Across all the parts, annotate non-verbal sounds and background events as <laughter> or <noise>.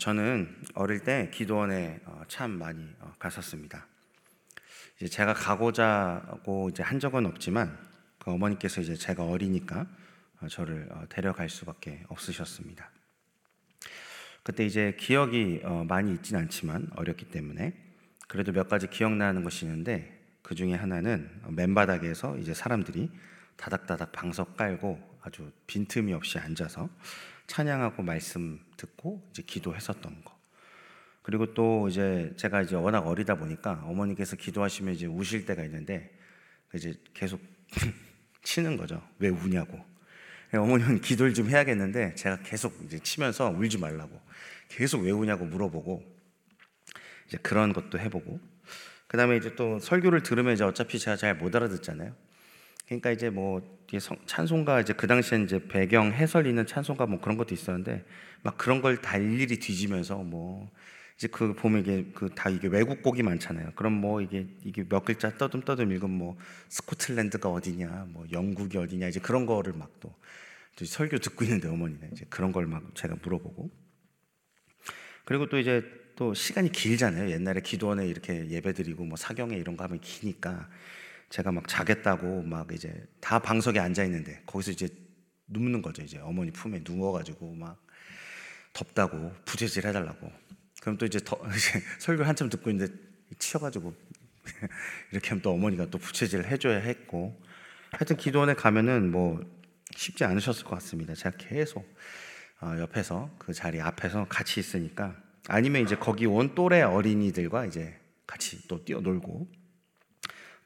저는 어릴 때 기도원에 어, 참 많이 어, 갔었습니다. 이제 제가 가고자 하고 이제 한 적은 없지만 그 어머니께서 이제 제가 어리니까 어, 저를 어, 데려갈 수밖에 없으셨습니다. 그때 이제 기억이 어, 많이 있진 않지만 어렸기 때문에 그래도 몇 가지 기억나는 것이 있는데 그 중에 하나는 맨바닥에서 이제 사람들이 다닥다닥 방석 깔고 아주 빈틈이 없이 앉아서 찬양하고 말씀 듣고 이제 기도했었던 거. 그리고 또 이제 제가 이제 워낙 어리다 보니까 어머니께서 기도하시면 이제 우실 때가 있는데 이제 계속 <laughs> 치는 거죠. 왜 우냐고. 어머니는 기도를 좀 해야겠는데 제가 계속 이제 치면서 울지 말라고 계속 왜 우냐고 물어보고 이제 그런 것도 해보고 그 다음에 이제 또 설교를 들으면 이제 어차피 제가 잘 못 알아듣잖아요. 그러니까 이제 뭐 찬송가 이제 그 당시에 이제 배경 해설 있는 찬송가 뭐 그런 것도 있었는데 막 그런 걸 다 일일이 뒤지면서 뭐 이제 그 보면 이게 그 다 이게 외국 곡이 많잖아요. 그럼 뭐 이게 이게 몇 글자 떠듬떠듬 읽으면 뭐 스코틀랜드가 어디냐, 뭐 영국이 어디냐 이제 그런 거를 막 또 설교 듣고 있는데 어머니는 이제 그런 걸 막 제가 물어보고 그리고 또 이제 또 시간이 길잖아요. 옛날에 기도원에 이렇게 예배드리고 뭐 사경에 이런 거 하면 기니까 제가 막 자겠다고 막 이제 다 방석에 앉아 있는데 거기서 이제 눕는 거죠. 이제 어머니 품에 누워가지고 막 덥다고 부채질 해달라고. 그럼 또 이제 더, <laughs> 이제 설교 한참 듣고 있는데 치여가지고 <laughs> 이렇게 하면 또 어머니가 또 부채질을 해줘야 했고 하여튼 기도원에 가면은 뭐 쉽지 않으셨을 것 같습니다. 제가 계속 어, 옆에서 그 자리 앞에서 같이 있으니까 아니면 이제 거기 온 또래 어린이들과 이제 같이 또 뛰어놀고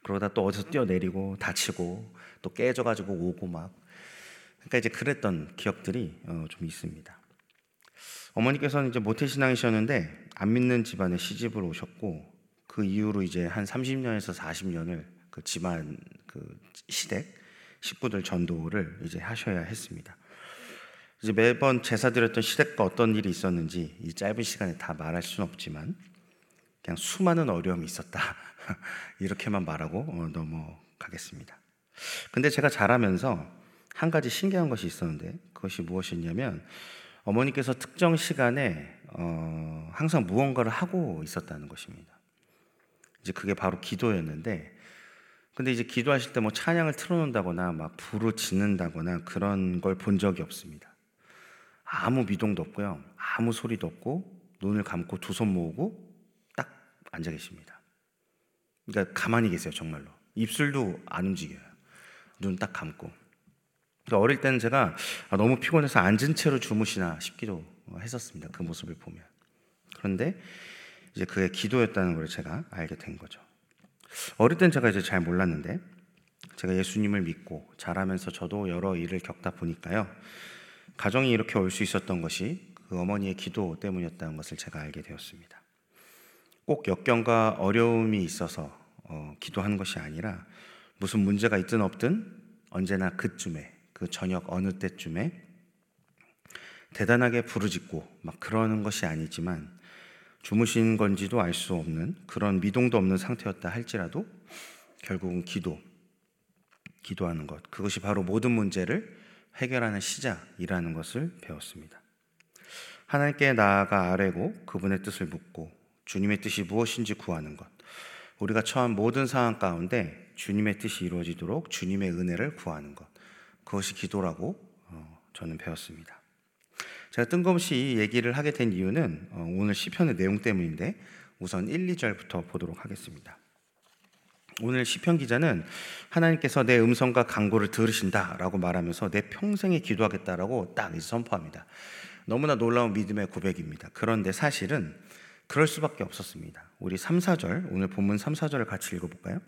그러다 또 어디서 뛰어내리고 다치고 또 깨져가지고 오고 막 그러니까 이제 그랬던 기억들이 어, 좀 있습니다. 어머니께서는 이제 모태 신앙이셨는데 안 믿는 집안에 시집을 오셨고 그 이후로 이제 한 30년에서 40년을 그 집안 그 시댁 식구들 전도를 이제 하셔야 했습니다. 이제 매번 제사 드렸던 시댁과 어떤 일이 있었는지 이 짧은 시간에 다 말할 수는 없지만 그냥 수많은 어려움이 있었다. <laughs> 이렇게만 말하고 어, 넘어가겠습니다. 근데 제가 자라면서 한 가지 신기한 것이 있었는데 그것이 무엇이었냐면 어머니께서 특정 시간에 어, 항상 무언가를 하고 있었다는 것입니다. 이제 그게 바로 기도였는데 근데 이제 기도하실 때 뭐 찬양을 틀어놓는다거나 막 불을 짓는다거나 그런 걸 본 적이 없습니다. 아무 미동도 없고요. 아무 소리도 없고 눈을 감고 두 손 모으고 딱 앉아 계십니다. 그러니까 가만히 계세요, 정말로. 입술도 안 움직여요. 눈 딱 감고. 그러니까 어릴 때는 제가 아, 너무 피곤해서 앉은 채로 주무시나 싶기도 했었습니다. 그 모습을 보면. 그런데 이제 그게 기도였다는 걸 제가 알게 된 거죠. 어릴 땐 제가 이제 잘 몰랐는데 제가 예수님을 믿고 자라면서 저도 여러 일을 겪다 보니까요. 가정이 이렇게 올 수 있었던 것이 그 어머니의 기도 때문이었다는 것을 제가 알게 되었습니다. 꼭 역경과 어려움이 있어서 어, 기도하는 것이 아니라 무슨 문제가 있든 없든 언제나 그쯤에 그 저녁 어느 때쯤에 대단하게 부르짖고 막 그러는 것이 아니지만 주무신 건지도 알 수 없는 그런 미동도 없는 상태였다 할지라도 결국은 기도, 기도하는 것 그것이 바로 모든 문제를 해결하는 시작이라는 것을 배웠습니다. 하나님께 나아가 아뢰고 그분의 뜻을 묻고 주님의 뜻이 무엇인지 구하는 것. 우리가 처한 모든 상황 가운데 주님의 뜻이 이루어지도록 주님의 은혜를 구하는 것. 그것이 기도라고 어, 저는 배웠습니다. 제가 뜬금없이 이 얘기를 하게 된 이유는 어, 오늘 시편의 내용 때문인데 우선 1, 2절부터 보도록 하겠습니다. 오늘 시편 기자는 하나님께서 내 음성과 강구를 들으신다라고 말하면서 내 평생에 기도하겠다라고 딱 선포합니다. 너무나 놀라운 믿음의 고백입니다. 그런데 사실은 그럴 수밖에 없었습니다. 우리 3, 4절, 오늘 본문 3, 4절을 같이 읽어볼까요?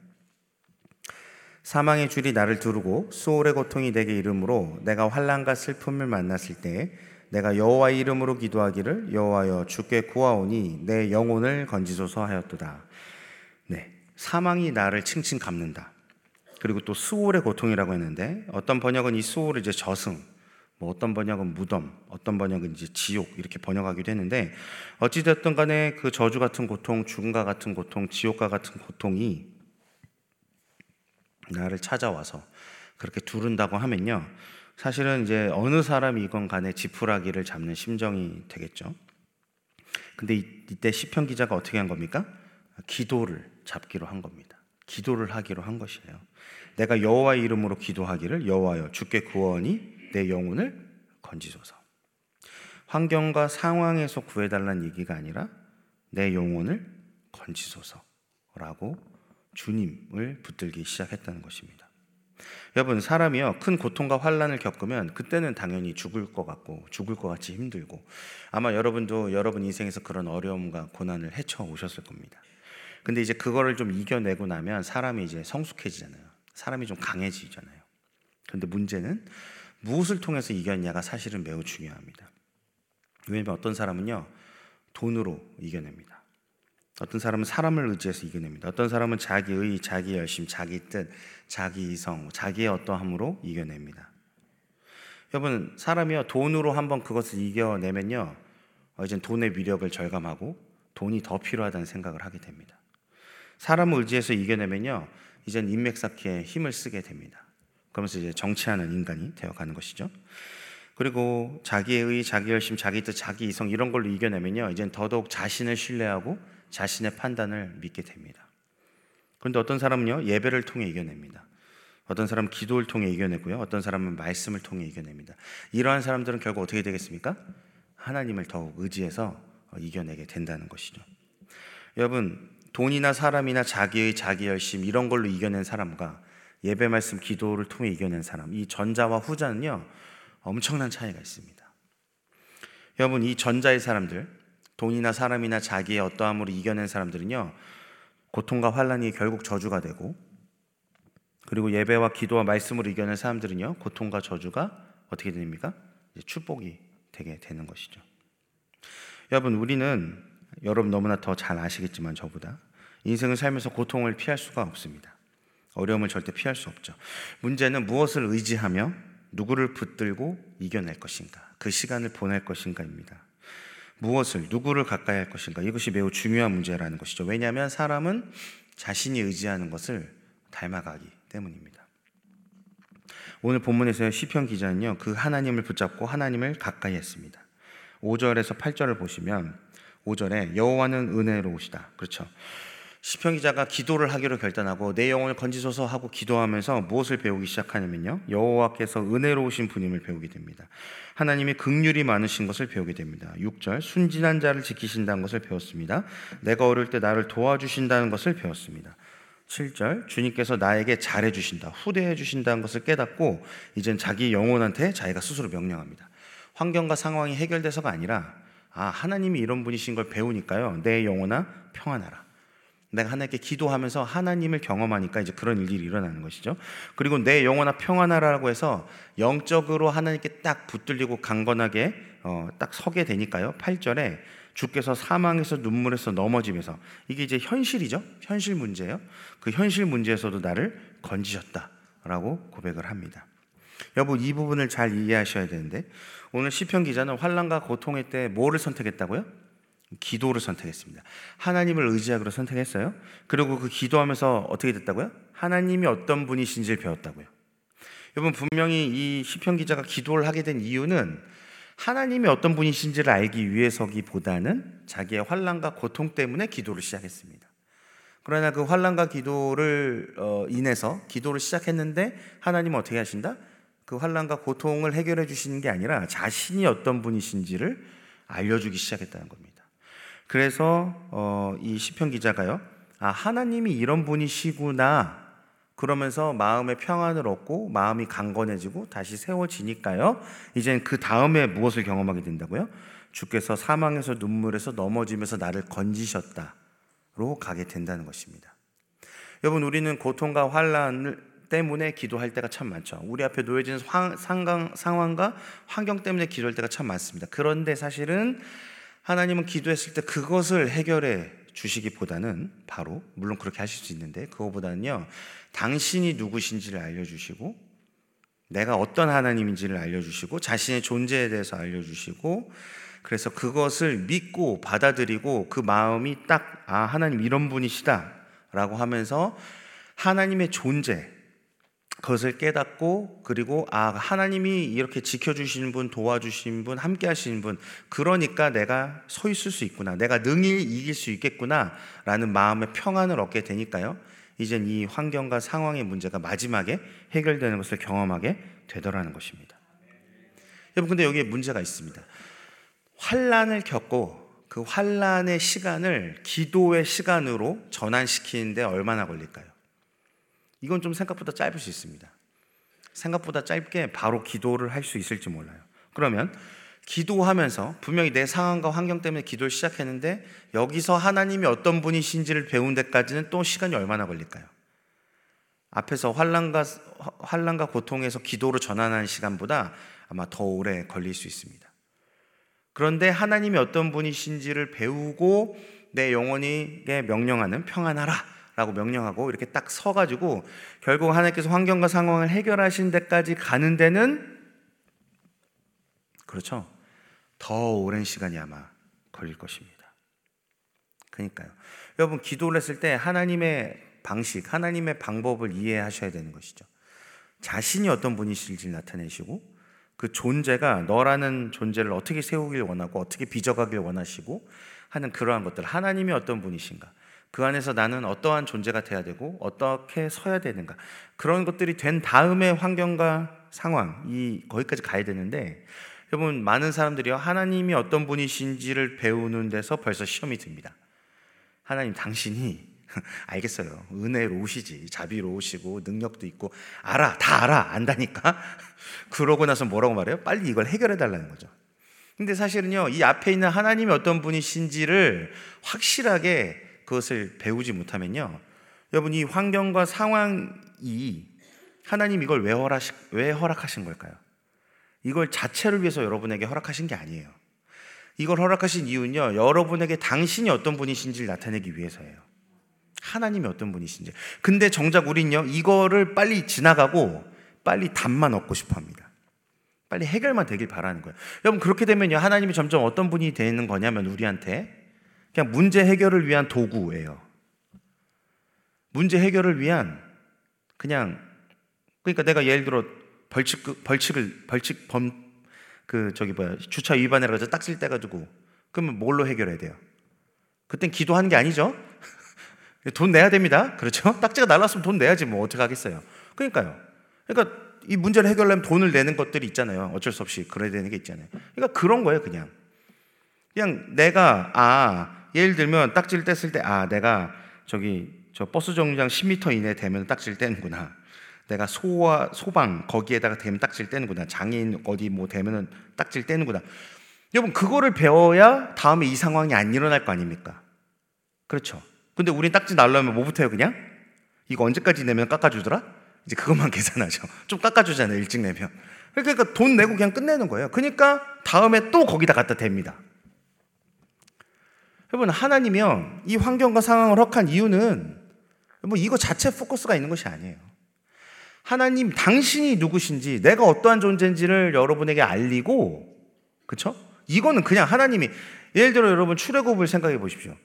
사망의 줄이 나를 두르고 수월의 고통이 내게 이름으로 내가 환란과 슬픔을 만났을 때 내가 여호와의 이름으로 기도하기를 여호와여 주께 구하오니 내 영혼을 건지소서 하였도다. 네, 사망이 나를 칭칭 감는다. 그리고 또 수월의 고통이라고 했는데 어떤 번역은 이 수월을 이제 저승, 뭐 어떤 번역은 무덤, 어떤 번역은 이제 지옥 이렇게 번역하기도 했는데 어찌 됐든 간에 그 저주 같은 고통, 죽음과 같은 고통, 지옥과 같은 고통이 나를 찾아와서 그렇게 두른다고 하면요. 사실은 이제 어느 사람이 이건 간에 지푸라기를 잡는 심정이 되겠죠. 근데 이때 시편 기자가 어떻게 한 겁니까? 기도를 잡기로 한 겁니다. 기도를 하기로 한 것이에요. 내가 여호와 이름으로 기도하기를 여호와여 주께 구원이 내 영혼을 건지소서. 환경과 상황에서 구해달라는 얘기가 아니라 내 영혼을 건지소서라고 주님을 붙들기 시작했다는 것입니다. 여러분 사람이요 큰 고통과 환란을 겪으면 그때는 당연히 죽을 것 같고 죽을 것 같이 힘들고 아마 여러분도 여러분 인생에서 그런 어려움과 고난을 헤쳐 오셨을 겁니다. 근데 이제 그거를 좀 이겨내고 나면 사람이 이제 성숙해지잖아요. 사람이 좀 강해지잖아요. 근데 문제는 무엇을 통해서 이겼냐가 사실은 매우 중요합니다. 왜냐하면 어떤 사람은요 돈으로 이겨냅니다. 어떤 사람은 사람을 의지해서 이겨냅니다. 어떤 사람은 자기의, 자기 열심, 자기 뜻, 자기 이성, 자기의 어떠함으로 이겨냅니다. 여러분, 사람이요, 돈으로 한번 그것을 이겨내면요, 어, 이제 돈의 위력을 절감하고 돈이 더 필요하다는 생각을 하게 됩니다. 사람을 의지해서 이겨내면요, 이젠 인맥 쌓기에 힘을 쓰게 됩니다. 그러면서 이제 정치하는 인간이 되어가는 것이죠. 그리고 자기의 자기 열심, 자기 뜻, 자기 이성 이런 걸로 이겨내면요, 이젠 더더욱 자신을 신뢰하고 자신의 판단을 믿게 됩니다. 그런데 어떤 사람은요, 예배를 통해 이겨냅니다. 어떤 사람은 기도를 통해 이겨내고요. 어떤 사람은 말씀을 통해 이겨냅니다. 이러한 사람들은 결국 어떻게 되겠습니까? 하나님을 더욱 의지해서 이겨내게 된다는 것이죠. 여러분, 돈이나 사람이나 자기의 자기 열심 이런 걸로 이겨낸 사람과 예배 말씀 기도를 통해 이겨낸 사람, 이 전자와 후자는요, 엄청난 차이가 있습니다. 여러분, 이 전자의 사람들, 돈이나 사람이나 자기의 어떠함으로 이겨낸 사람들은요, 고통과 환란이 결국 저주가 되고, 그리고 예배와 기도와 말씀으로 이겨낸 사람들은요, 고통과 저주가 어떻게 됩니까? 축복이 되게 되는 것이죠. 여러분, 우리는 여러분 너무나 더 잘 아시겠지만 저보다 인생을 살면서 고통을 피할 수가 없습니다. 어려움을 절대 피할 수 없죠. 문제는 무엇을 의지하며 누구를 붙들고 이겨낼 것인가, 그 시간을 보낼 것인가입니다. 무엇을 누구를 가까이 할 것인가 이것이 매우 중요한 문제라는 것이죠. 왜냐하면 사람은 자신이 의지하는 것을 닮아가기 때문입니다. 오늘 본문에서 시편 기자는요 그 하나님을 붙잡고 하나님을 가까이 했습니다. 5절에서 8절을 보시면 5절에 여호와는 은혜로우시다. 그렇죠. 시편 기자가 기도를 하기로 결단하고 내 영혼을 건지소서 하고 기도하면서 무엇을 배우기 시작하냐면요. 여호와께서 은혜로우신 분임을 배우게 됩니다. 하나님이 극률이 많으신 것을 배우게 됩니다. 6절 순진한 자를 지키신다는 것을 배웠습니다. 내가 어릴 때 나를 도와주신다는 것을 배웠습니다. 7절 주님께서 나에게 잘해 주신다. 후대해 주신다는 것을 깨닫고 이젠 자기 영혼한테 자기가 스스로 명령합니다. 환경과 상황이 해결돼서가 아니라 아, 하나님이 이런 분이신 걸 배우니까요. 내 영혼아 평안하라. 내가 하나님께 기도하면서 하나님을 경험하니까 이제 그런 일들이 일어나는 것이죠. 그리고 내 영혼아 평안하라고 해서 영적으로 하나님께 딱 붙들리고 강건하게 어, 딱 서게 되니까요. 8절에 주께서 사망에서 눈물에서 넘어지면서 이게 이제 현실이죠. 현실 문제예요. 그 현실 문제에서도 나를 건지셨다라고 고백을 합니다. 여러분 이 부분을 잘 이해하셔야 되는데 오늘 시편 기자는 환란과 고통의 때 뭐를 선택했다고요? 기도를 선택했습니다. 하나님을 의지하기로 선택했어요. 그리고 그 기도하면서 어떻게 됐다고요? 하나님이 어떤 분이신지를 배웠다고요. 여러분 분명히 이 시편 기자가 기도를 하게 된 이유는 하나님이 어떤 분이신지를 알기 위해서기보다는 자기의 환란과 고통 때문에 기도를 시작했습니다. 그러나 그 환란과 기도를 어, 인해서 기도를 시작했는데 하나님은 어떻게 하신다? 그 환란과 고통을 해결해 주시는 게 아니라 자신이 어떤 분이신지를 알려주기 시작했다는 겁니다. 그래서 어, 이 시편 기자가요, 아 하나님이 이런 분이시구나. 그러면서 마음의 평안을 얻고 마음이 강건해지고 다시 세워지니까요. 이젠 그 다음에 무엇을 경험하게 된다고요? 주께서 사망에서 눈물에서 넘어지면서 나를 건지셨다로 가게 된다는 것입니다. 여러분 우리는 고통과 환란을 때문에 기도할 때가 참 많죠. 우리 앞에 상황, 상황과 환경 때문에 기도할 때가 참 많습니다. 그런데 사실은 하나님은 기도했을 때 그것을 해결해 주시기보다는 바로 물론 그렇게 하실 수 있는데 그거보다는요 당신이 누구신지를 알려주시고 내가 어떤 하나님인지를 알려주시고 자신의 존재에 대해서 알려주시고 그래서 그것을 믿고 받아들이고 그 마음이 딱 아 하나님 이런 분이시다라고 하면서 하나님의 존재 그것을 깨닫고 그리고 아 하나님이 이렇게 지켜주시는 분 도와주시는 분 함께 하시는 분 그러니까 내가 서 있을 수 있구나. 내가 능히 이길 수 있겠구나라는 마음의 평안을 얻게 되니까요. 이젠 이 환경과 상황의 문제가 마지막에 해결되는 것을 경험하게 되더라는 것입니다. 여러분 근데 여기에 문제가 있습니다. 환란을 겪고 그 환란의 시간을 기도의 시간으로 전환시키는데 얼마나 걸릴까요? 이건 좀 생각보다 짧을 수 있습니다. 생각보다 짧게 바로 기도를 할 수 있을지 몰라요. 그러면 기도하면서 분명히 내 상황과 환경 때문에 기도를 시작했는데 여기서 하나님이 어떤 분이신지를 배운 데까지는 또 시간이 얼마나 걸릴까요? 앞에서 환란과 환란과 고통에서 기도로 전환하는 시간보다 아마 더 오래 걸릴 수 있습니다. 그런데 하나님이 어떤 분이신지를 배우고 내 영혼이게 명령하는 평안하라 라고 명령하고 이렇게 딱 서가지고 결국 하나님께서 환경과 상황을 해결하신 데까지 가는 데는 그렇죠. 더 오랜 시간이 아마 걸릴 것입니다. 그러니까요. 여러분, 기도를 했을 때 하나님의 방식, 하나님의 방법을 이해하셔야 되는 것이죠. 자신이 어떤 분이실지 나타내시고 그 존재가 너라는 존재를 어떻게 세우길 원하고 어떻게 빚어가길 원하시고 하는 그러한 것들, 하나님이 어떤 분이신가. 그 안에서 나는 어떠한 존재가 돼야 되고 어떻게 서야 되는가 그런 것들이 된 다음에 환경과 상황 이 거기까지 가야 되는데 여러분 많은 사람들이요 하나님이 어떤 분이신지를 배우는 데서 벌써 시험이 듭니다. 하나님 당신이 <laughs> 알겠어요. 은혜로우시지. 자비로우시고 능력도 있고 알아. 다 알아. 안다니까. <laughs> 그러고 나서 뭐라고 말해요? 빨리 이걸 해결해 달라는 거죠. 근데 사실은요. 이 앞에 있는 하나님이 어떤 분이신지를 확실하게 그것을 배우지 못하면요. 여러분, 이 환경과 상황이 하나님 이걸 왜, 허락하신, 왜 허락하신 걸까요? 이걸 자체를 위해서 여러분에게 허락하신 게 아니에요. 이걸 허락하신 이유는요, 여러분에게 당신이 어떤 분이신지를 나타내기 위해서예요. 하나님이 어떤 분이신지. 근데 정작 우린요, 이거를 빨리 지나가고 빨리 답만 얻고 싶어 합니다. 빨리 해결만 되길 바라는 거예요. 여러분, 그렇게 되면요, 하나님이 점점 어떤 분이 되는 거냐면 우리한테 그냥 문제 해결을 위한 도구예요. 문제 해결을 위한 그냥 그러니까 내가 예를 들어 벌칙 벌칙을 벌칙 범 그 저기 뭐야 주차 위반해 가지고 딱질 떼 가지고 그러면 뭘로 해결해야 돼요? 그땐 기도하는 게 아니죠. <laughs> 돈 내야 됩니다. 그렇죠? <laughs> 딱지가 날랐으면 돈 내야지 뭐 어떻게 하겠어요. 그러니까요. 그러니까 이 문제를 해결하려면 돈을 내는 것들이 있잖아요. 어쩔 수 없이 그래야 되는 게 있잖아요. 그러니까 그런 거예요, 그냥. 그냥 내가 아 예를 들면 딱지를 뗐을 때, 아, 내가 저기 저 버스 정류장 10m 이내 되면 딱지를 떼는구나. 내가 소와 소방 거기에다가 되면 딱지를 떼는구나. 장애인 어디 뭐 되면은 딱지를 떼는구나. 여러분 그거를 배워야 다음에 이 상황이 안 일어날 거 아닙니까? 그렇죠. 근데 우린 딱지 날려면 뭐부터 해요 그냥? 이거 언제까지 내면 깎아주더라? 이제 그것만 <laughs> 계산하죠. 좀 깎아주잖아요 일찍 내면. 그러니까 돈 내고 그냥 끝내는 거예요. 그러니까 다음에 또 거기다 갖다 댑니다. 여러분, 하나님이요, 이 환경과 상황을 허락한 이유는 뭐 이거 자체 포커스가 있는 것이 아니에요. 하나님, 당신이 누구신지, 내가 어떠한 존재인지를 여러분에게 알리고, 그쵸? 이거는 그냥 하나님이, 예를 들어 여러분 출애굽을 생각해 보십시오.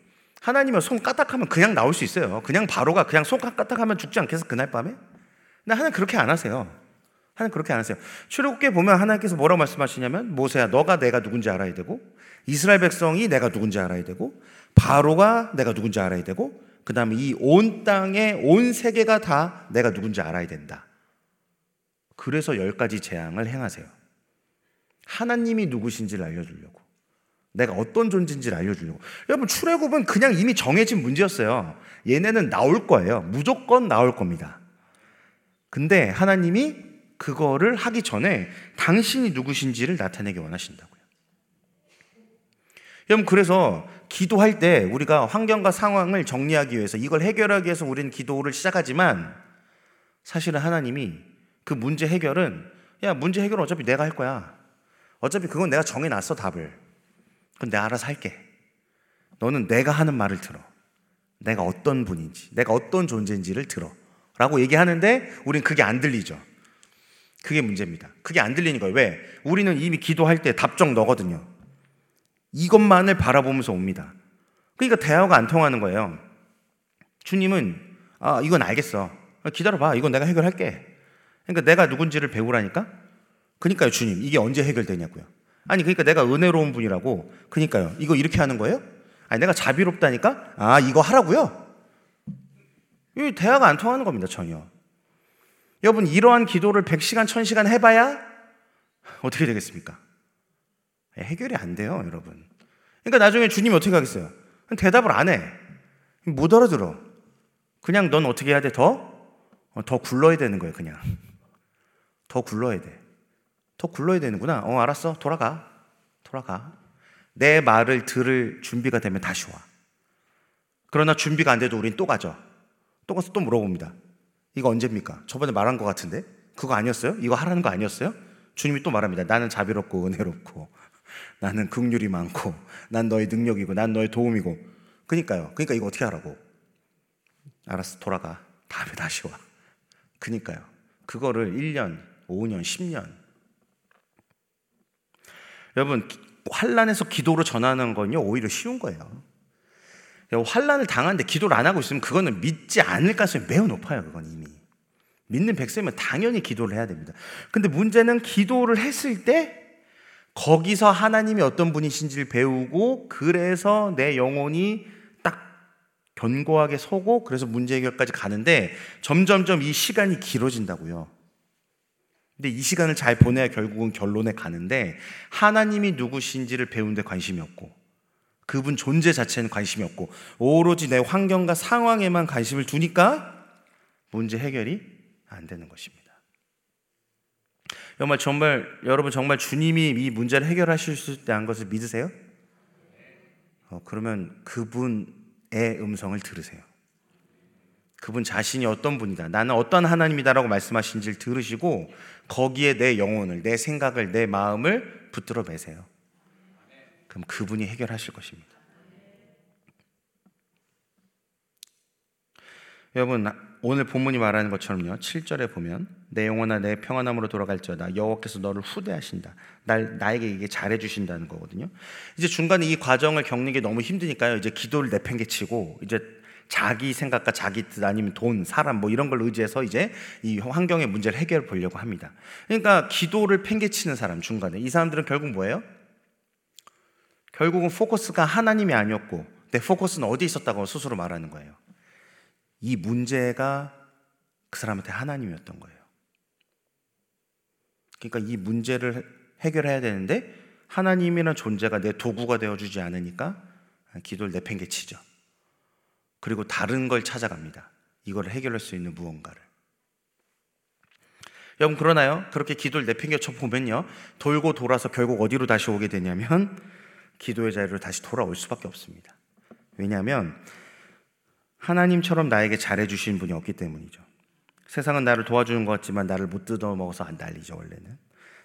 하나님은 손 까딱하면 그냥 나올 수 있어요. 그냥 바로가 그냥 손 까딱하면 죽지 않겠어, 그날 밤에? 근데 하나님 그렇게 안 하세요. 하나님 그렇게 안 하세요. 출애굽기에 보면 하나님께서 뭐라고 말씀하시냐면 모세야 너가 내가 누군지 알아야 되고 이스라엘 백성이 내가 누군지 알아야 되고 바로가 내가 누군지 알아야 되고 그다음에 이 온 땅의 온 세계가 다 내가 누군지 알아야 된다. 그래서 열 가지 재앙을 행하세요. 하나님이 누구신지를 알려주려고. 내가 어떤 존재인지를 알려주려고. 여러분, 출애굽은 그냥 이미 정해진 문제였어요. 얘네는 나올 거예요. 무조건 나올 겁니다. 근데 하나님이 그거를 하기 전에 당신이 누구신지를 나타내기 원하신다고. 여러분 그래서 기도할 때 우리가 환경과 상황을 정리하기 위해서 이걸 해결하기 위해서 우리는 기도를 시작하지만 사실은 하나님이 그 문제 해결은 야 문제 해결은 어차피 내가 할 거야. 어차피 그건 내가 정해놨어 답을. 그건 내가 알아서 할게. 너는 내가 하는 말을 들어. 내가 어떤 분인지, 내가 어떤 존재인지를 들어. 라고 얘기하는데 우린 그게 안 들리죠. 그게 문제입니다. 그게 안 들리는 거예요. 왜? 우리는 이미 기도할 때 답정 너거든요. 이것만을 바라보면서 옵니다. 그러니까 대화가 안 통하는 거예요. 주님은 아, 이건 알겠어. 기다려봐. 이건 내가 해결할게. 그러니까 내가 누군지를 배우라니까? 그러니까요, 주님. 이게 언제 해결되냐고요. 아니, 그러니까 내가 은혜로운 분이라고. 그러니까요. 이거 이렇게 하는 거예요? 아니, 내가 자비롭다니까? 아, 이거 하라고요? 이 대화가 안 통하는 겁니다, 전혀. 여러분, 이러한 기도를 100시간, 1000시간 해봐야 어떻게 되겠습니까? 해결이 안 돼요, 여러분. 그러니까 나중에 주님이 어떻게 하겠어요? 대답을 안 해. 못 알아들어. 그냥 넌 어떻게 해야 돼? 더? 어, 더 굴러야 되는 거예요, 그냥. 더 굴러야 돼. 더 굴러야 되는구나. 어, 알았어. 돌아가. 돌아가. 내 말을 들을 준비가 되면 다시 와. 그러나 준비가 안 돼도 우린 또 가죠. 또 가서 또 물어봅니다. 이거 언제입니까? 저번에 말한 것 같은데? 그거 아니었어요? 이거 하라는 거 아니었어요? 주님이 또 말합니다. 나는 자비롭고 은혜롭고 나는 극률이 많고 난 너의 능력이고 난 너의 도움이고 그니까요. 그니까 이거 어떻게 하라고? 알았어. 돌아가. 다음에 다시 와. 그니까요. 그거를 1년, 5년, 10년 여러분 환란에서 기도로 전하는 건요 오히려 쉬운 거예요. 환란을 당하는데 기도를 안 하고 있으면 그거는 믿지 않을 가능성이 매우 높아요. 그건 이미 믿는 백성이면 당연히 기도를 해야 됩니다. 근데 문제는 기도를 했을 때 거기서 하나님이 어떤 분이신지를 배우고 그래서 내 영혼이 딱 견고하게 서고 그래서 문제 해결까지 가는데 점점점 이 시간이 길어진다고요. 근데 이 시간을 잘 보내야 결국은 결론에 가는데 하나님이 누구신지를 배우는데 관심이 없고 그분 존재 자체는 관심이 없고 오로지 내 환경과 상황에만 관심을 두니까 문제 해결이 안 되는 것입니다. 정말 정말 여러분 정말 주님이 이 문제를 해결하실 수 있다는 것을 믿으세요? 어, 그러면 그분의 음성을 들으세요. 그분 자신이 어떤 분이다. 나는 어떤 하나님이다라고 말씀하신지를 들으시고 거기에 내 영혼을, 내 생각을, 내 마음을 붙들어 매세요. 그럼 그분이 해결하실 것입니다. 여러분 오늘 본문이 말하는 것처럼요. 7절에 보면 내 영혼아 내 평안함으로 돌아갈지어다 여호와께서 너를 후대하신다. 날 나에게 이게 잘해 주신다는 거거든요. 이제 중간에 이 과정을 겪는 게 너무 힘드니까요. 이제 기도를 내팽개치고 이제 자기 생각과 자기 뜻 아니면 돈, 사람 뭐 이런 걸 의지해서 이제 이 환경의 문제를 해결해 보려고 합니다. 그러니까 기도를 팽개치는 사람 중간에 이 사람들은 결국 뭐예요? 결국은 포커스가 하나님이 아니었고 내 포커스는 어디 있었다고 스스로 말하는 거예요. 이 문제가 그 사람한테 하나님이었던 거예요. 그러니까 이 문제를 해결해야 되는데 하나님이라는 존재가 내 도구가 되어주지 않으니까 기도를 내팽개치죠. 그리고 다른 걸 찾아갑니다. 이걸 해결할 수 있는 무언가를. 여러분 그러나요? 그렇게 기도를 내팽개쳐 보면요. 돌고 돌아서 결국 어디로 다시 오게 되냐면 기도의 자리로 다시 돌아올 수밖에 없습니다. 왜냐하면 하나님처럼 나에게 잘해주신 분이 없기 때문이죠. 세상은 나를 도와주는 것 같지만 나를 못 뜯어 먹어서 안 날리죠, 원래는.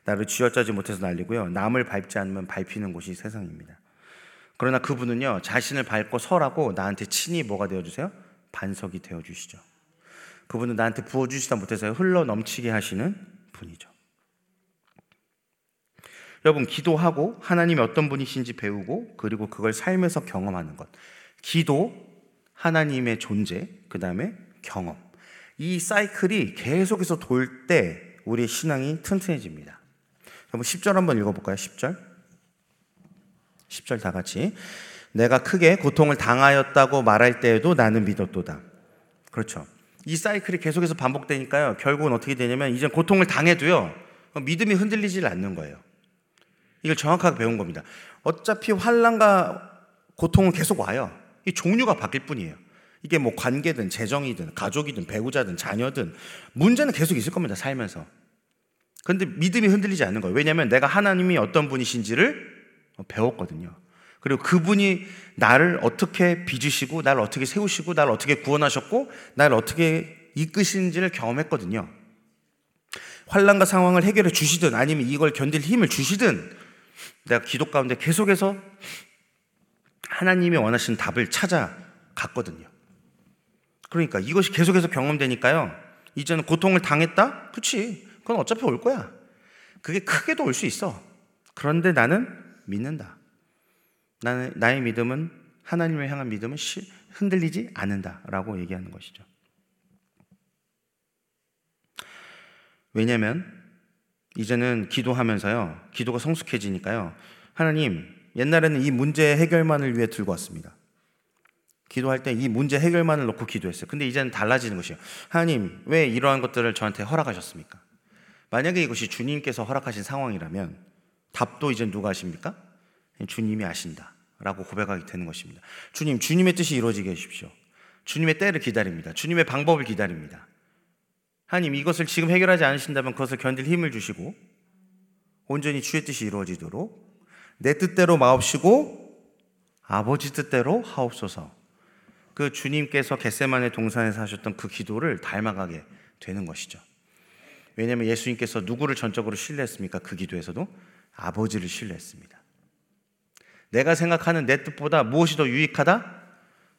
나를 쥐어짜지 못해서 날리고요. 남을 밟지 않으면 밟히는 곳이 세상입니다. 그러나 그분은요, 자신을 밟고 설하고 나한테 친히 뭐가 되어주세요? 반석이 되어주시죠. 그분은 나한테 부어주시다 못해서 흘러 넘치게 하시는 분이죠. 여러분, 기도하고 하나님이 어떤 분이신지 배우고 그리고 그걸 삶에서 경험하는 것. 기도, 하나님의 존재, 그 다음에 경험. 이 사이클이 계속해서 돌 때 우리의 신앙이 튼튼해집니다. 여러분 10절 한번 읽어볼까요? 10절. 10절 다 같이. 내가 크게 고통을 당하였다고 말할 때에도 나는 믿었도다. 그렇죠. 이 사이클이 계속해서 반복되니까요. 결국은 어떻게 되냐면 이제 고통을 당해도요. 믿음이 흔들리질 않는 거예요. 이걸 정확하게 배운 겁니다. 어차피 환란과 고통은 계속 와요. 이 종류가 바뀔 뿐이에요. 이게 뭐 관계든 재정이든 가족이든 배우자든 자녀든 문제는 계속 있을 겁니다. 살면서. 그런데 믿음이 흔들리지 않는 거예요. 왜냐하면 내가 하나님이 어떤 분이신지를 배웠거든요. 그리고 그분이 나를 어떻게 빚으시고 나를 어떻게 세우시고 나를 어떻게 구원하셨고 나를 어떻게 이끄시는지를 경험했거든요. 환란과 상황을 해결해 주시든 아니면 이걸 견딜 힘을 주시든 내가 기도 가운데 계속해서 하나님이 원하시는 답을 찾아갔거든요. 그러니까 이것이 계속해서 경험되니까요. 이제는 고통을 당했다? 그치. 그건 어차피 올 거야. 그게 크게도 올 수 있어. 그런데 나는 믿는다. 나는, 나의 믿음은, 하나님을 향한 믿음은 시, 흔들리지 않는다. 라고 얘기하는 것이죠. 왜냐면 이제는 기도하면서요. 기도가 성숙해지니까요. 하나님, 옛날에는 이 문제 해결만을 위해 들고 왔습니다. 기도할 때 이 문제 해결만을 놓고 기도했어요. 근데 이제는 달라지는 것이에요. 하나님, 왜 이러한 것들을 저한테 허락하셨습니까? 만약에 이것이 주님께서 허락하신 상황이라면 답도 이제 누가 하십니까? 주님이 아신다. 라고 고백하게 되는 것입니다. 주님, 주님의 뜻이 이루어지게 해주십시오. 주님의 때를 기다립니다. 주님의 방법을 기다립니다. 하나님, 이것을 지금 해결하지 않으신다면 그것을 견딜 힘을 주시고 온전히 주의 뜻이 이루어지도록 내 뜻대로 마옵시고 아버지 뜻대로 하옵소서. 그 주님께서 겟세만의 동산에서 하셨던 그 기도를 닮아가게 되는 것이죠. 왜냐하면 예수님께서 누구를 전적으로 신뢰했습니까? 그 기도에서도 아버지를 신뢰했습니다. 내가 생각하는 내 뜻보다 무엇이 더 유익하다?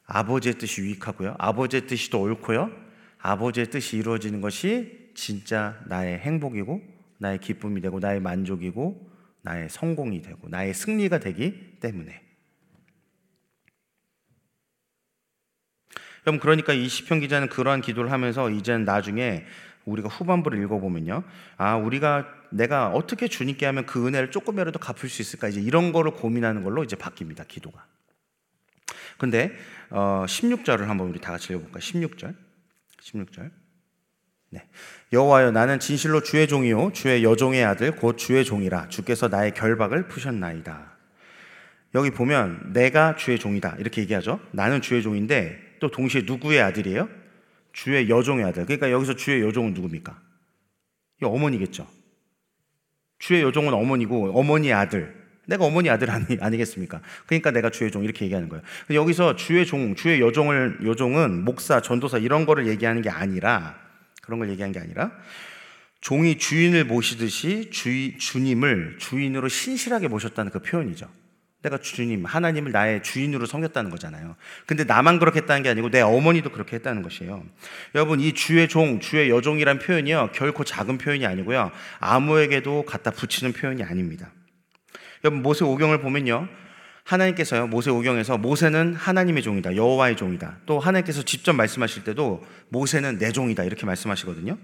아버지의 뜻이 유익하고요. 아버지의 뜻이 더 옳고요. 아버지의 뜻이 이루어지는 것이 진짜 나의 행복이고 나의 기쁨이 되고 나의 만족이고 나의 성공이 되고 나의 승리가 되기 때문에 여러분 그러니까 이 시편 기자는 그러한 기도를 하면서 이제는 나중에 우리가 후반부를 읽어보면요. 아, 우리가 내가 어떻게 주님께 하면 그 은혜를 조금이라도 갚을 수 있을까? 이제 이런 거를 고민하는 걸로 이제 바뀝니다. 기도가. 근데 어, 16절을 한번 우리 다 같이 읽어볼까요? 16절. 16절. 네. 여호와여 나는 진실로 주의 종이요 주의 여종의 아들 곧 주의 종이라 주께서 나의 결박을 푸셨나이다. 여기 보면 내가 주의 종이다 이렇게 얘기하죠. 나는 주의 종인데 또 동시에 누구의 아들이에요? 주의 여종의 아들. 그러니까 여기서 주의 여종은 누굽니까? 이 어머니겠죠. 주의 여종은 어머니고 어머니의 아들. 내가 어머니 아들 아니, 아니겠습니까? 그러니까 내가 주의 종 이렇게 얘기하는 거예요. 여기서 주의 종, 주의 여종을 여종은 목사, 전도사 이런 거를 얘기하는 게 아니라 그런 걸 얘기하는 게 아니라 종이 주인을 모시듯이 주, 주님을 주인으로 신실하게 모셨다는 그 표현이죠. 내가 주님, 하나님을 나의 주인으로 섬겼다는 거잖아요. 근데 나만 그렇게 했다는 게 아니고 내 어머니도 그렇게 했다는 것이에요. 여러분, 이 주의 종, 주의 여종이란 표현이요. 결코 작은 표현이 아니고요. 아무에게도 갖다 붙이는 표현이 아닙니다. 여러분, 모세 오경을 보면요. 하나님께서요. 모세 오경에서 모세는 하나님의 종이다. 여호와의 종이다. 또 하나님께서 직접 말씀하실 때도 모세는 내 종이다. 이렇게 말씀하시거든요.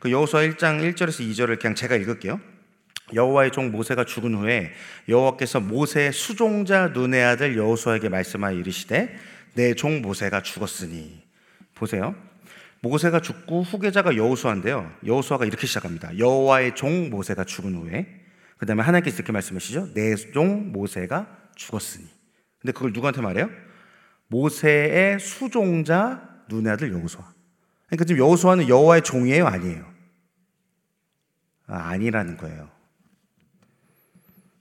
그 여호수아 1장 1절에서 2절을 그냥 제가 읽을게요. 여호와의 종 모세가 죽은 후에 여호와께서 모세의 수종자 눈의 아들 여호수아에게 말씀하여 이르시되 내 종 모세가 죽었으니 보세요. 모세가 죽고 후계자가 여호수아인데요. 여호수아가 이렇게 시작합니다. 여호와의 종 모세가 죽은 후에 그 다음에 하나님께서 이렇게 말씀하시죠. 내 종 모세가 죽었으니. 근데 그걸 누구한테 말해요? 모세의 수종자 눈의 아들 여호수아. 그러니까 지금 여호수아는 여호와의 종이에요, 아니에요? 아, 아니라는 거예요.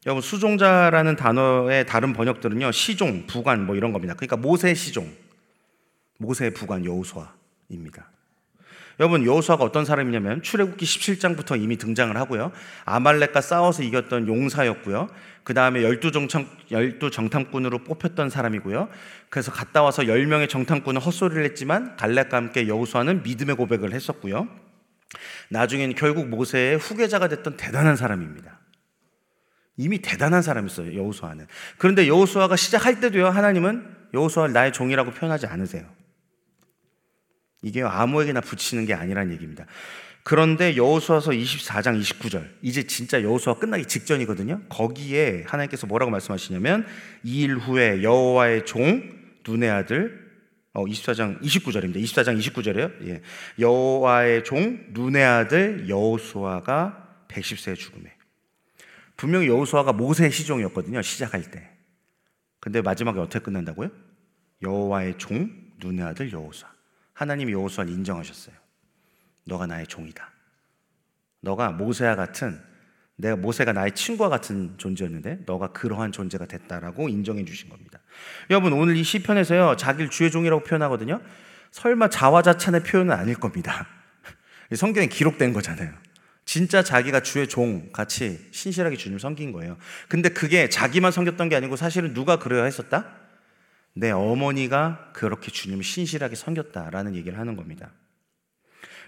여러분 수종자라는 단어의 다른 번역들은요 시종, 부관 뭐 이런 겁니다. 그러니까 모세 시종, 모세 부관 여호수아입니다. 여러분 여호수아가 어떤 사람이냐면 출애굽기 17장부터 이미 등장을 하고요. 아말렉과 싸워서 이겼던 용사였고요. 그 다음에 열두 정탐 열두 정탐꾼으로 뽑혔던 사람이고요. 그래서 갔다 와서 열 명의 정탐꾼은 헛소리를 했지만 갈렙과 함께 여호수아는 믿음의 고백을 했었고요. 나중에는 결국 모세의 후계자가 됐던 대단한 사람입니다. 이미 대단한 사람이었어요. 여호수아는. 그런데 여호수아가 시작할 때도요. 하나님은 여호수아를 나의 종이라고 표현하지 않으세요. 이게 아무에게나 붙이는 게 아니란 얘기입니다. 그런데 여호수아서 24장 29절 이제 진짜 여호수아 끝나기 직전이거든요. 거기에 하나님께서 뭐라고 말씀하시냐면 이 일 후에 여호와의 종 눈의 아들 어 24장 29절입니다. 24장 29절이에요. 예. 여호와의 종 눈의 아들 여호수아가 110세에 죽음에 분명히 여호수아가 모세의 시종이었거든요. 시작할 때. 근데 마지막에 어떻게 끝난다고요? 여호와의 종 눈의 아들 여호수아. 하나님이 여호수아를 인정하셨어요. 너가 나의 종이다. 너가 모세와 같은 내가 모세가 나의 친구와 같은 존재였는데 너가 그러한 존재가 됐다라고 인정해 주신 겁니다. 여러분 오늘 이 시편에서요 자기를 주의 종이라고 표현하거든요. 설마 자화자찬의 표현은 아닐 겁니다. 성경에 기록된 거잖아요. 진짜 자기가 주의 종 같이 신실하게 주님을 섬긴 거예요. 근데 그게 자기만 섬겼던 게 아니고 사실은 누가 그래야 했었다? 내 어머니가 그렇게 주님을 신실하게 섬겼다라는 얘기를 하는 겁니다.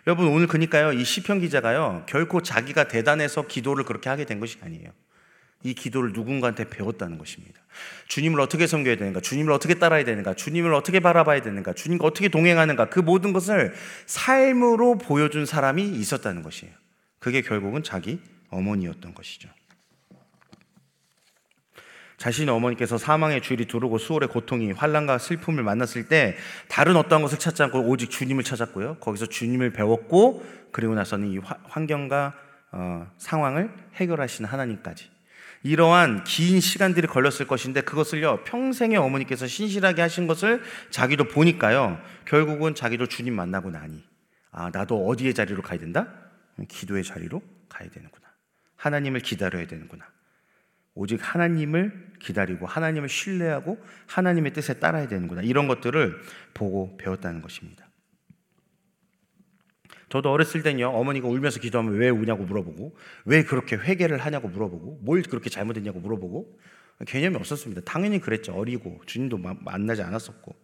여러분 오늘 그니까요 이 시편 기자가요 결코 자기가 대단해서 기도를 그렇게 하게 된 것이 아니에요. 이 기도를 누군가한테 배웠다는 것입니다. 주님을 어떻게 섬겨야 되는가, 주님을 어떻게 따라야 되는가, 주님을 어떻게 바라봐야 되는가, 주님과 어떻게 동행하는가, 그 모든 것을 삶으로 보여준 사람이 있었다는 것이에요. 그게 결국은 자기 어머니였던 것이죠. 자신의 어머니께서 사망의 줄이 두르고 수월의 고통이 환란과 슬픔을 만났을 때 다른 어떠한 것을 찾지 않고 오직 주님을 찾았고요. 거기서 주님을 배웠고 그리고 나서는 이 환경과 어, 상황을 해결하시는 하나님까지 이러한 긴 시간들이 걸렸을 것인데 그것을요 평생의 어머니께서 신실하게 하신 것을 자기도 보니까요 결국은 자기도 주님 만나고 나니 아 나도 어디의 자리로 가야 된다? 기도의 자리로 가야 되는구나 하나님을 기다려야 되는구나 오직 하나님을 기다리고 하나님을 신뢰하고 하나님의 뜻에 따라야 되는구나. 이런 것들을 보고 배웠다는 것입니다. 저도 어렸을 땐요, 어머니가 울면서 기도하면 왜 우냐고 물어보고, 왜 그렇게 회개를 하냐고 물어보고, 뭘 그렇게 잘못했냐고 물어보고, 개념이 없었습니다. 당연히 그랬죠. 어리고, 주님도 만나지 않았었고.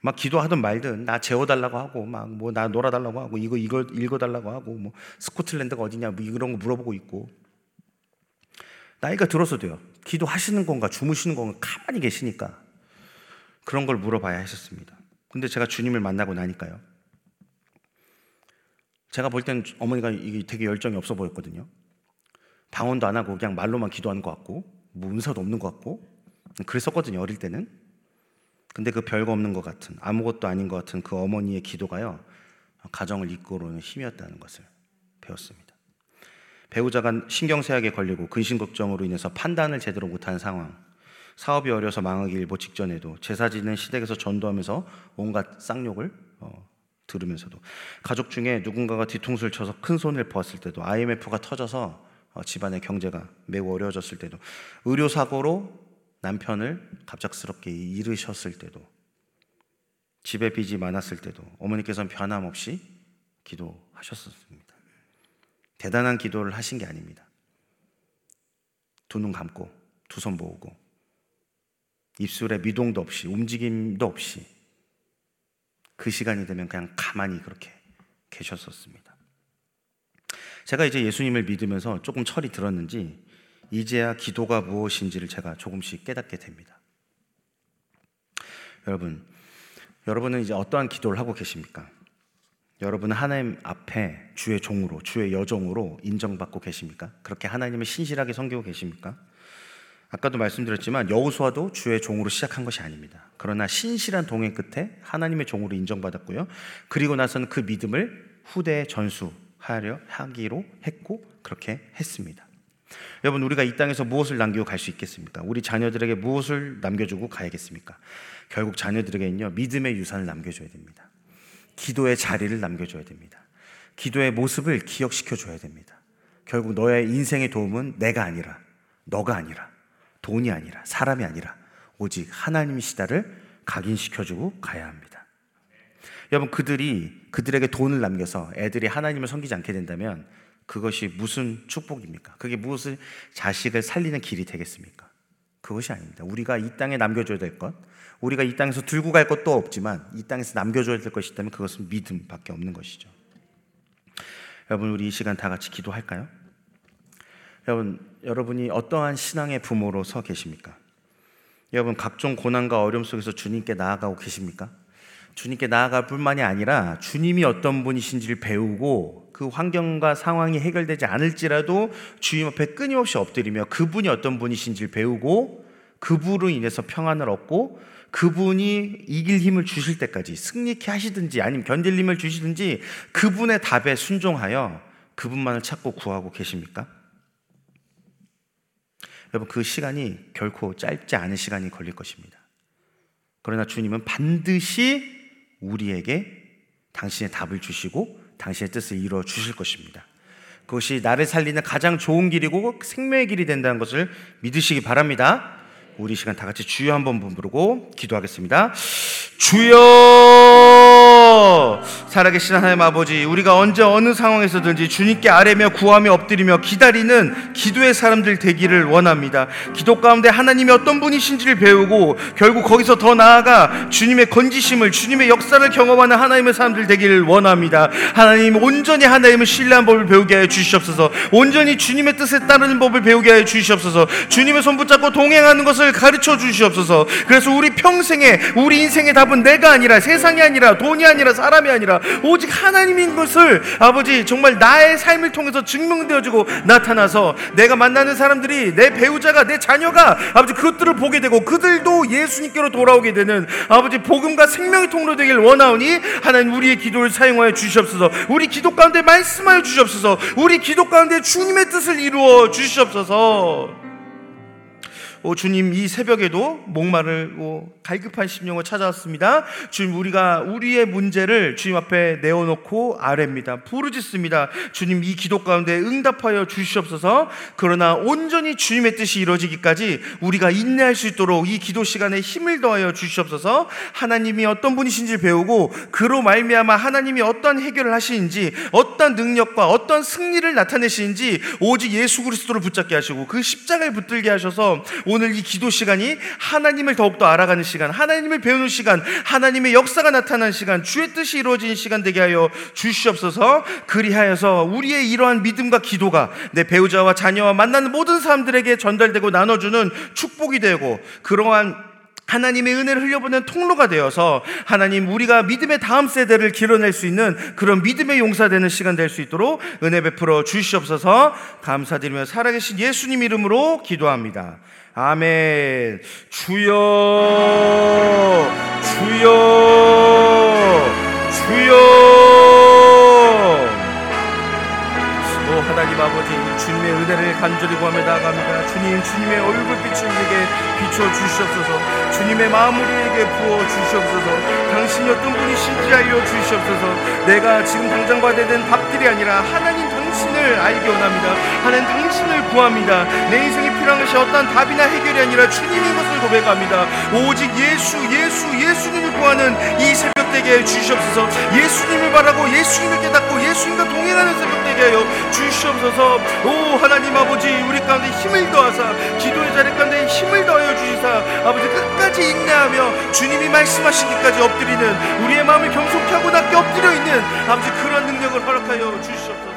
막 기도하든 말든, 나 재워달라고 하고, 막 뭐 나 놀아달라고 하고, 이거, 이거 읽어달라고 하고, 뭐 스코틀랜드가 어디냐, 뭐 이런 거 물어보고 있고. 나이가 들어서도요. 기도하시는 건가 주무시는 건가 가만히 계시니까 그런 걸 물어봐야 했었습니다. 근데 제가 주님을 만나고 나니까요. 제가 볼 때는 어머니가 이게 되게 열정이 없어 보였거든요. 방언도 안 하고 그냥 말로만 기도하는 것 같고 뭐 은사도 없는 것 같고 그랬었거든요. 어릴 때는. 근데 그 별거 없는 것 같은 아무것도 아닌 것 같은 그 어머니의 기도가요. 가정을 이끌어오는 힘이었다는 것을 배웠습니다. 배우자가 신경쇠약에 걸리고 근심 걱정으로 인해서 판단을 제대로 못하는 상황. 사업이 어려서 망하기 일보 직전에도 제사 지는 시댁에서 전도하면서 온갖 쌍욕을 어, 들으면서도 가족 중에 누군가가 뒤통수를 쳐서 큰 손을 보았을 때도 IMF가 터져서 어, 집안의 경제가 매우 어려워졌을 때도 의료 사고로 남편을 갑작스럽게 잃으셨을 때도 집에 빚이 많았을 때도 어머니께서는 변함없이 기도하셨습니다. 대단한 기도를 하신 게 아닙니다. 두 눈 감고 두 손 모으고 입술에 미동도 없이 움직임도 없이 그 시간이 되면 그냥 가만히 그렇게 계셨었습니다. 제가 이제 예수님을 믿으면서 조금 철이 들었는지 이제야 기도가 무엇인지를 제가 조금씩 깨닫게 됩니다. 여러분, 여러분은 이제 어떠한 기도를 하고 계십니까? 여러분은 하나님 앞에 주의 종으로, 주의 여종으로 인정받고 계십니까? 그렇게 하나님을 신실하게 섬기고 계십니까? 아까도 말씀드렸지만 여우수아도 주의 종으로 시작한 것이 아닙니다. 그러나 신실한 동행 끝에 하나님의 종으로 인정받았고요. 그리고 나서는 그 믿음을 후대에 전수하려 하기로 했고 그렇게 했습니다. 여러분 우리가 이 땅에서 무엇을 남기고 갈 수 있겠습니까? 우리 자녀들에게 무엇을 남겨주고 가야겠습니까? 결국 자녀들에게는요 믿음의 유산을 남겨줘야 됩니다. 기도의 자리를 남겨줘야 됩니다. 기도의 모습을 기억시켜 줘야 됩니다. 결국 너의 인생의 도움은 내가 아니라, 너가 아니라, 돈이 아니라, 사람이 아니라, 오직 하나님이시다를 각인시켜주고 가야 합니다. 여러분, 그들이 그들에게 돈을 남겨서 애들이 하나님을 섬기지 않게 된다면 그것이 무슨 축복입니까? 그게 무엇을 자식을 살리는 길이 되겠습니까? 그것이 아닙니다. 우리가 이 땅에 남겨줘야 될 것, 우리가 이 땅에서 들고 갈 것도 없지만 이 땅에서 남겨줘야 될 것이 있다면 그것은 믿음밖에 없는 것이죠. 여러분 우리 이 시간 다 같이 기도할까요? 여러분 여러분이 어떠한 신앙의 부모로 서 계십니까? 여러분 각종 고난과 어려움 속에서 주님께 나아가고 계십니까? 주님께 나아갈 뿐만이 아니라 주님이 어떤 분이신지를 배우고 그 환경과 상황이 해결되지 않을지라도 주님 앞에 끊임없이 엎드리며 그분이 어떤 분이신지를 배우고 그분으로 인해서 평안을 얻고 그분이 이길 힘을 주실 때까지 승리케 하시든지 아니면 견딜 힘을 주시든지 그분의 답에 순종하여 그분만을 찾고 구하고 계십니까? 여러분 그 시간이 결코 짧지 않은 시간이 걸릴 것입니다. 그러나 주님은 반드시 우리에게 당신의 답을 주시고 당신의 뜻을 이루어 주실 것입니다. 그것이 나를 살리는 가장 좋은 길이고 생명의 길이 된다는 것을 믿으시기 바랍니다. 우리 시간 다 같이 주여 한번 부르고 기도하겠습니다. 주여 살아계신 하나님 아버지 우리가 언제 어느 상황에서든지 주님께 아뢰며 구하며 엎드리며 기다리는 기도의 사람들 되기를 원합니다. 기도 가운데 하나님이 어떤 분이신지를 배우고 결국 거기서 더 나아가 주님의 건지심을 주님의 역사를 경험하는 하나님의 사람들 되기를 원합니다. 하나님 온전히 하나님을 신뢰한 법을 배우게 하여 주시옵소서. 온전히 주님의 뜻에 따르는 법을 배우게 하여 주시옵소서. 주님의 손 붙잡고 동행하는 것을 가르쳐 주시옵소서. 그래서 우리 평생에 우리 인생의 답은 내가 아니라 세상이 아니라 돈이 아니라 사람이 아니라 오직 하나님인 것을 아버지 정말 나의 삶을 통해서 증명되어지고 나타나서 내가 만나는 사람들이 내 배우자가 내 자녀가 아버지 그것들을 보게 되고 그들도 예수님께로 돌아오게 되는 아버지 복음과 생명의 통로 되길 원하오니 하나님 우리의 기도를 사용하여 주시옵소서. 우리 기도 가운데 말씀하여 주시옵소서. 우리 기도 가운데 주님의 뜻을 이루어 주시옵소서. 오 주님 이 새벽에도 목마르고 갈급한 심령을 찾아왔습니다. 주님 우리가 우리의 문제를 주님 앞에 내어놓고 아뢰입니다. 부르짖습니다. 주님 이 기도 가운데 응답하여 주시옵소서. 그러나 온전히 주님의 뜻이 이루어지기까지 우리가 인내할 수 있도록 이 기도 시간에 힘을 더하여 주시옵소서. 하나님이 어떤 분이신지 배우고 그로 말미암아 하나님이 어떤 해결을 하시는지 어떤 능력과 어떤 승리를 나타내시는지 오직 예수 그리스도를 붙잡게 하시고 그 십자가를 붙들게 하셔서 이 기도 시간이 하나님을 더욱더 알아가는 시간, 하나님을 배우는 시간, 하나님의 역사가 나타나는 시간, 주의 뜻이 이루어지는 시간 되게 하여 주시옵소서. 그리하여서 우리의 이러한 믿음과 기도가 내 배우자와 자녀와 만나는 모든 사람들에게 전달되고 나눠주는 축복이 되고 그러한 하나님의 은혜를 흘려보낸 통로가 되어서 하나님 우리가 믿음의 다음 세대를 길어낼 수 있는 그런 믿음의 용사되는 시간 될 수 있도록 은혜 베풀어 주시옵소서 감사드리며 살아계신 예수님 이름으로 기도합니다. 아멘. 주여, 주여, 주여. 하나님 아버지 주님의 은혜를 간절히 구하며 나아갑니다. 주님 주님의 얼굴빛을 우리에게 비추어 주시옵소서. 주님의 마음을 우리에게 부어 주시옵소서. 당신이 어떤 분이신지 알려 주시옵소서. 내가 지금 당장 되는 답들이 아니라 하나님 당신을 알기 원합니다. 하나님 당신을 구합니다. 내 인생에 필요한 것이 어떤 답이나 해결이 아니라 주님인 것을 고백합니다. 오직 예수, 예수, 예수님을 구하는 이 새벽 되게 주시옵소서. 예수님을 바라고 예수님을 깨닫고 예수님과 동행하는 새벽 되게 하여 주시옵소서. 오 하나님 아버지 우리 가운데 힘을 더하사 기도의 자리 가운데 힘을 더하여 주시사 아버지 끝까지 인내하며 주님이 말씀하시기까지 엎드리는 우리의 마음을 경속히 하고 낮게 엎드려 있는 아버지 그런 능력을 허락하여 주시옵소서.